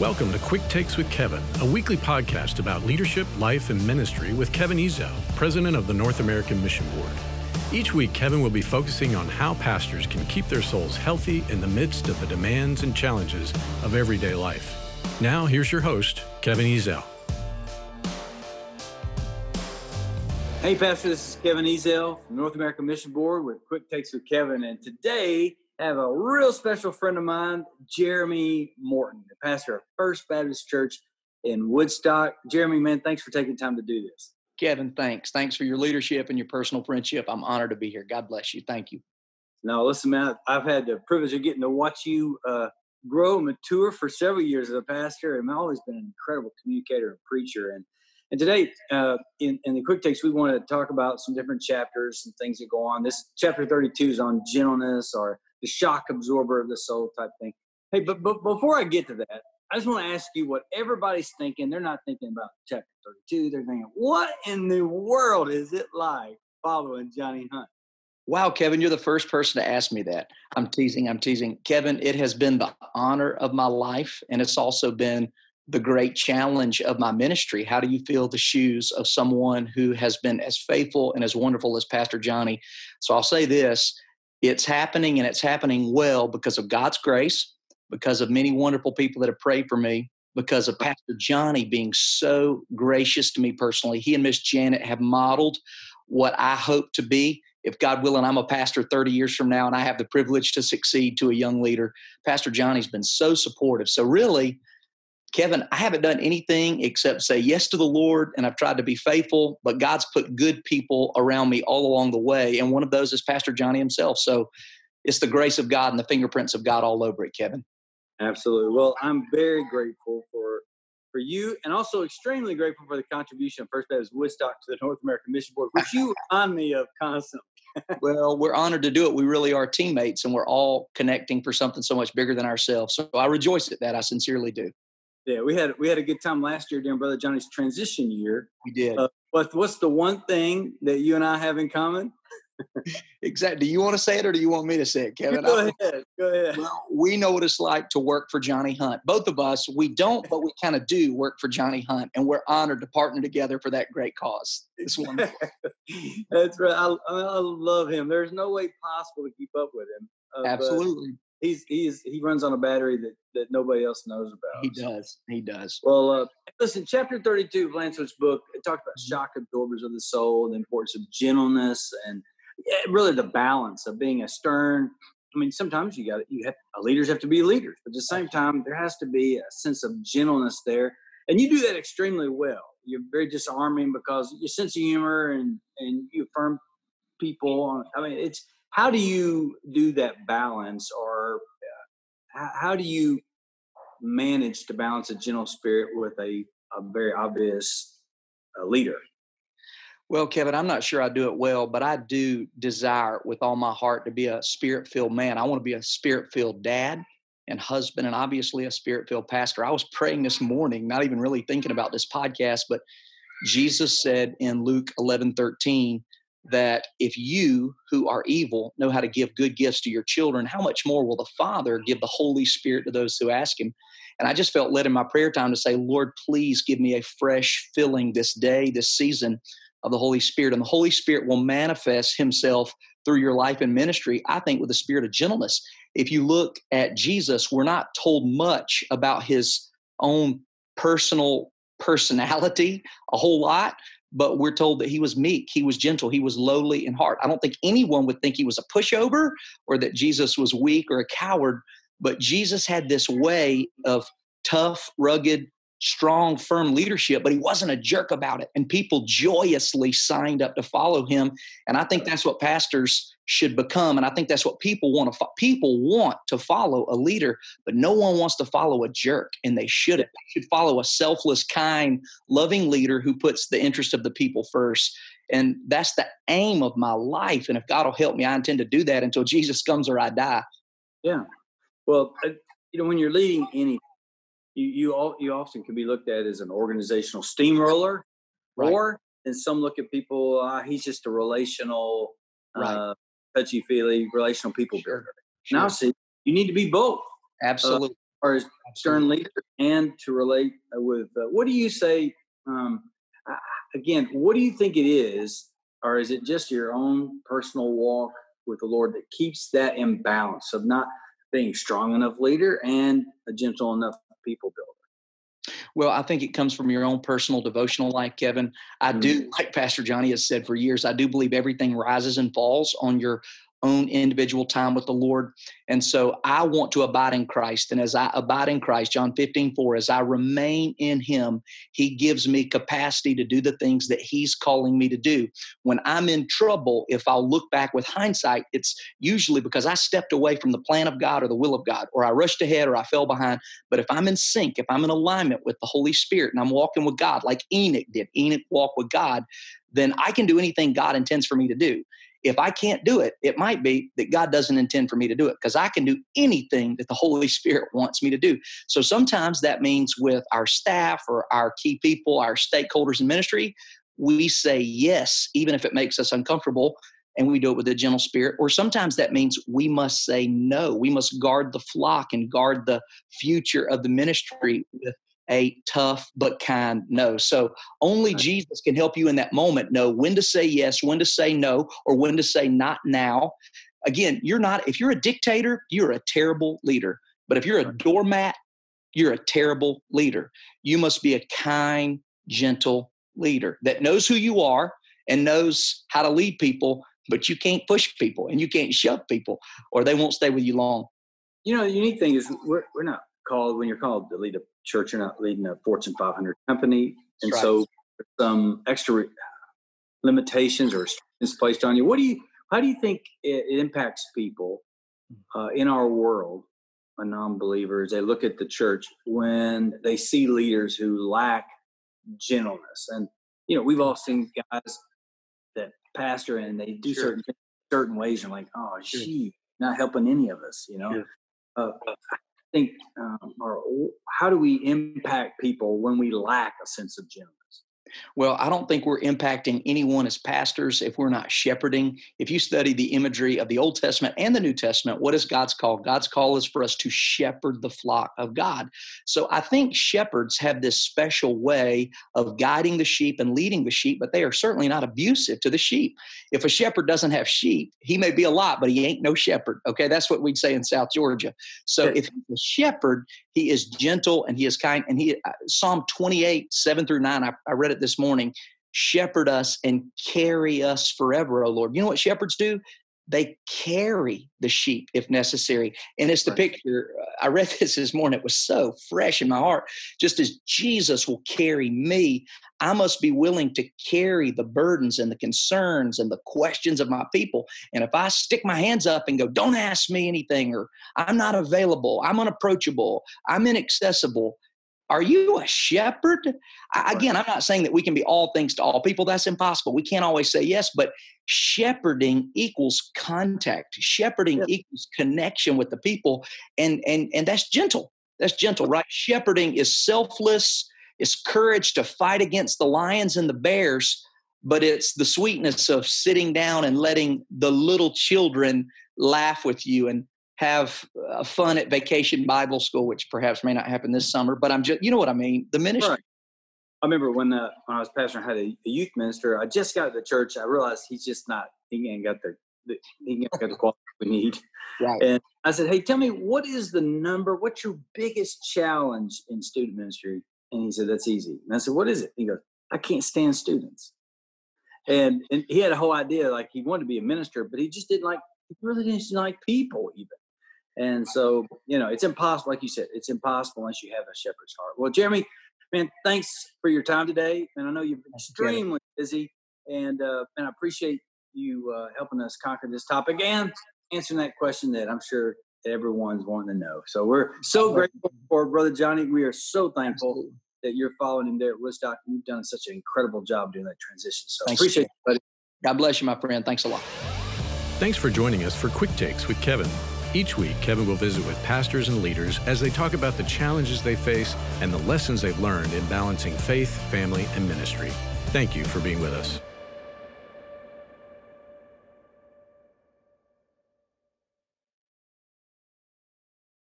Welcome to Quick Takes with Kevin, a weekly podcast about leadership, life, and ministry with Kevin Ezell, president of the North American Mission Board. Each week, Kevin will be focusing on how pastors can keep their souls healthy in the midst of the demands and challenges of everyday life. Now, here's your host, Kevin Ezell. Hey, Pastor, this is Kevin Ezell from North American Mission Board with Quick Takes with Kevin. And today, I have a real special friend of mine, Jeremy Morton, the pastor of First Baptist Church in Woodstock. Jeremy, man, thanks for taking time to do this. Kevin, thanks. Thanks for your leadership and your personal friendship. I'm honored to be here. God bless you. Thank you. Now, listen, man, I've had the privilege of getting to watch you uh, grow and mature for several years as a pastor, and I've always been an incredible communicator and preacher. And and today, uh, in, in the quick takes, we want to talk about some different chapters and things that go on. This chapter 32 is on gentleness or the shock absorber of the soul type thing. Hey, but, but before I get to that, I just want to ask you what everybody's thinking. They're not thinking about chapter 32. They're thinking, what in the world is it like following Johnny Hunt? Wow, Kevin, you're the first person to ask me that. I'm teasing, I'm teasing. Kevin, it has been the honor of my life, and it's also been the great challenge of my ministry. How do you feel the shoes of someone who has been as faithful and as wonderful as Pastor Johnny? So I'll say this it's happening and it's happening well because of God's grace, because of many wonderful people that have prayed for me, because of Pastor Johnny being so gracious to me personally. He and Miss Janet have modeled what I hope to be. If God willing, I'm a pastor 30 years from now and I have the privilege to succeed to a young leader. Pastor Johnny's been so supportive. So, really, Kevin, I haven't done anything except say yes to the Lord and I've tried to be faithful, but God's put good people around me all along the way. And one of those is Pastor Johnny himself. So it's the grace of God and the fingerprints of God all over it, Kevin. Absolutely. Well, I'm very grateful for for you and also extremely grateful for the contribution of First Baptist Woodstock to the North American Mission Board, which you remind me of constantly. well, we're honored to do it. We really are teammates and we're all connecting for something so much bigger than ourselves. So I rejoice at that. I sincerely do. Yeah, we had we had a good time last year during Brother Johnny's transition year. We did. Uh, but what's the one thing that you and I have in common? exactly. Do you want to say it or do you want me to say it, Kevin? Go ahead. Go ahead. Well, we know what it's like to work for Johnny Hunt. Both of us, we don't, but we kind of do work for Johnny Hunt, and we're honored to partner together for that great cause. It's wonderful. That's right. I, I, love him. There's no way possible to keep up with him. Uh, Absolutely he's he's he runs on a battery that that nobody else knows about. He does. He does. Well, uh, listen, chapter thirty-two of Lance's book it talks about mm-hmm. shock absorbers of the soul, the importance of gentleness, and really the balance of being a stern. I mean, sometimes you got you have leaders have to be leaders, but at the same time, there has to be a sense of gentleness there, and you do that extremely well. You're very disarming because your sense of humor and and you affirm people. I mean, it's how do you do that balance or uh, how do you manage to balance a gentle spirit with a, a very obvious uh, leader? Well kevin i'm not sure i do it well but i do desire with all my heart to be a spirit filled man. I want to be a spirit filled dad and husband and obviously a spirit filled pastor. I was praying this morning not even really thinking about this podcast but jesus said in luke 11 13 that if you who are evil know how to give good gifts to your children, how much more will the Father give the Holy Spirit to those who ask Him? And I just felt led in my prayer time to say, Lord, please give me a fresh filling this day, this season of the Holy Spirit. And the Holy Spirit will manifest Himself through your life and ministry, I think, with the spirit of gentleness. If you look at Jesus, we're not told much about His own personal personality a whole lot but we're told that he was meek, he was gentle, he was lowly in heart. I don't think anyone would think he was a pushover or that Jesus was weak or a coward, but Jesus had this way of tough, rugged, strong, firm leadership, but he wasn't a jerk about it. And people joyously signed up to follow him. And I think that's what pastors should become. And I think that's what people want to fo- people want to follow a leader, but no one wants to follow a jerk, and they shouldn't. They should follow a selfless, kind, loving leader who puts the interest of the people first. And that's the aim of my life. And if God will help me, I intend to do that until Jesus comes or I die. Yeah. Well, uh, you know, when you're leading any you you all you often can be looked at as an organizational steamroller, right. or and some look at people. Uh, he's just a relational, right. uh, touchy feely, relational people sure. builder. Sure. Now, see, you need to be both. Absolutely. or as stern leader and to relate with uh, what do you say um, again what do you think it is or is it just your own personal walk with the lord that keeps that imbalance of not being strong enough leader and a gentle enough people builder well, I think it comes from your own personal devotional life, Kevin. I mm-hmm. do, like Pastor Johnny has said for years, I do believe everything rises and falls on your own individual time with the Lord. And so I want to abide in Christ. And as I abide in Christ, John 15, 4, as I remain in Him, He gives me capacity to do the things that He's calling me to do. When I'm in trouble, if I'll look back with hindsight, it's usually because I stepped away from the plan of God or the will of God, or I rushed ahead or I fell behind. But if I'm in sync, if I'm in alignment with the Holy Spirit and I'm walking with God, like Enoch did, Enoch walked with God, then I can do anything God intends for me to do if I can't do it, it might be that God doesn't intend for me to do it because I can do anything that the Holy Spirit wants me to do. So sometimes that means with our staff or our key people, our stakeholders in ministry, we say yes, even if it makes us uncomfortable, and we do it with a gentle spirit. Or sometimes that means we must say no. We must guard the flock and guard the future of the ministry with a tough but kind no. So only Jesus can help you in that moment know when to say yes, when to say no, or when to say not now. Again, you're not, if you're a dictator, you're a terrible leader. But if you're a doormat, you're a terrible leader. You must be a kind, gentle leader that knows who you are and knows how to lead people, but you can't push people and you can't shove people or they won't stay with you long. You know, the unique thing is we're, we're not called, when you're called to lead a church, you're not leading a Fortune 500 company. And right. so some extra limitations or restrictions placed on you. What do you, how do you think it, it impacts people uh, in our world, A non-believers? They look at the church when they see leaders who lack gentleness. And, you know, we've all seen guys that pastor and they do sure. certain certain ways and like, oh, sure. she not helping any of us, you know. Yeah. Uh, think, um, or how do we impact people when we lack a sense of gentleness? Well, I don't think we're impacting anyone as pastors if we're not shepherding. If you study the imagery of the Old Testament and the New Testament, what is God's call? God's call is for us to shepherd the flock of God. So I think shepherds have this special way of guiding the sheep and leading the sheep, but they are certainly not abusive to the sheep. If a shepherd doesn't have sheep, he may be a lot, but he ain't no shepherd. Okay, that's what we'd say in South Georgia. So if he's a shepherd, he is gentle and he is kind. And he, uh, Psalm 28, 7 through 9, I, I read it this morning shepherd us and carry us forever, O Lord. You know what shepherds do? They carry the sheep if necessary. And it's the right. picture. Uh, I read this this morning. It was so fresh in my heart. Just as Jesus will carry me, I must be willing to carry the burdens and the concerns and the questions of my people. And if I stick my hands up and go, don't ask me anything, or I'm not available, I'm unapproachable, I'm inaccessible, are you a shepherd? Again, I'm not saying that we can be all things to all people. That's impossible. We can't always say yes, but shepherding equals contact. Shepherding yeah. equals connection with the people, and and and that's gentle. That's gentle, right? Shepherding is selfless. It's courage to fight against the lions and the bears, but it's the sweetness of sitting down and letting the little children laugh with you and have uh, fun at vacation Bible school, which perhaps may not happen this summer, but I'm just, you know what I mean? The ministry. Right. I remember when uh, when I was pastor, I had a, a, youth minister. I just got to the church. I realized he's just not. He ain't got the, the he ain't got the quality we need. Right. And I said, "Hey, tell me what is the number? What's your biggest challenge in student ministry?" And he said, "That's easy." And I said, "What is it?" He goes, "I can't stand students." And and he had a whole idea like he wanted to be a minister, but he just didn't like. He really didn't like people even. And so, you know, it's impossible, like you said, it's impossible unless you have a shepherd's heart. Well, Jeremy, man, thanks for your time today. And I know you're extremely busy, and uh, and I appreciate you uh, helping us conquer this topic and answering that question that I'm sure everyone's wanting to know. So we're so grateful for Brother Johnny. We are so thankful Absolutely. that you're following him there at Woodstock. You've done such an incredible job doing that transition. So Thanks, appreciate it, buddy. God bless you, my friend. Thanks a lot. Thanks for joining us for Quick Takes with Kevin. Each week, Kevin will visit with pastors and leaders as they talk about the challenges they face and the lessons they've learned in balancing faith, family, and ministry. Thank you for being with us.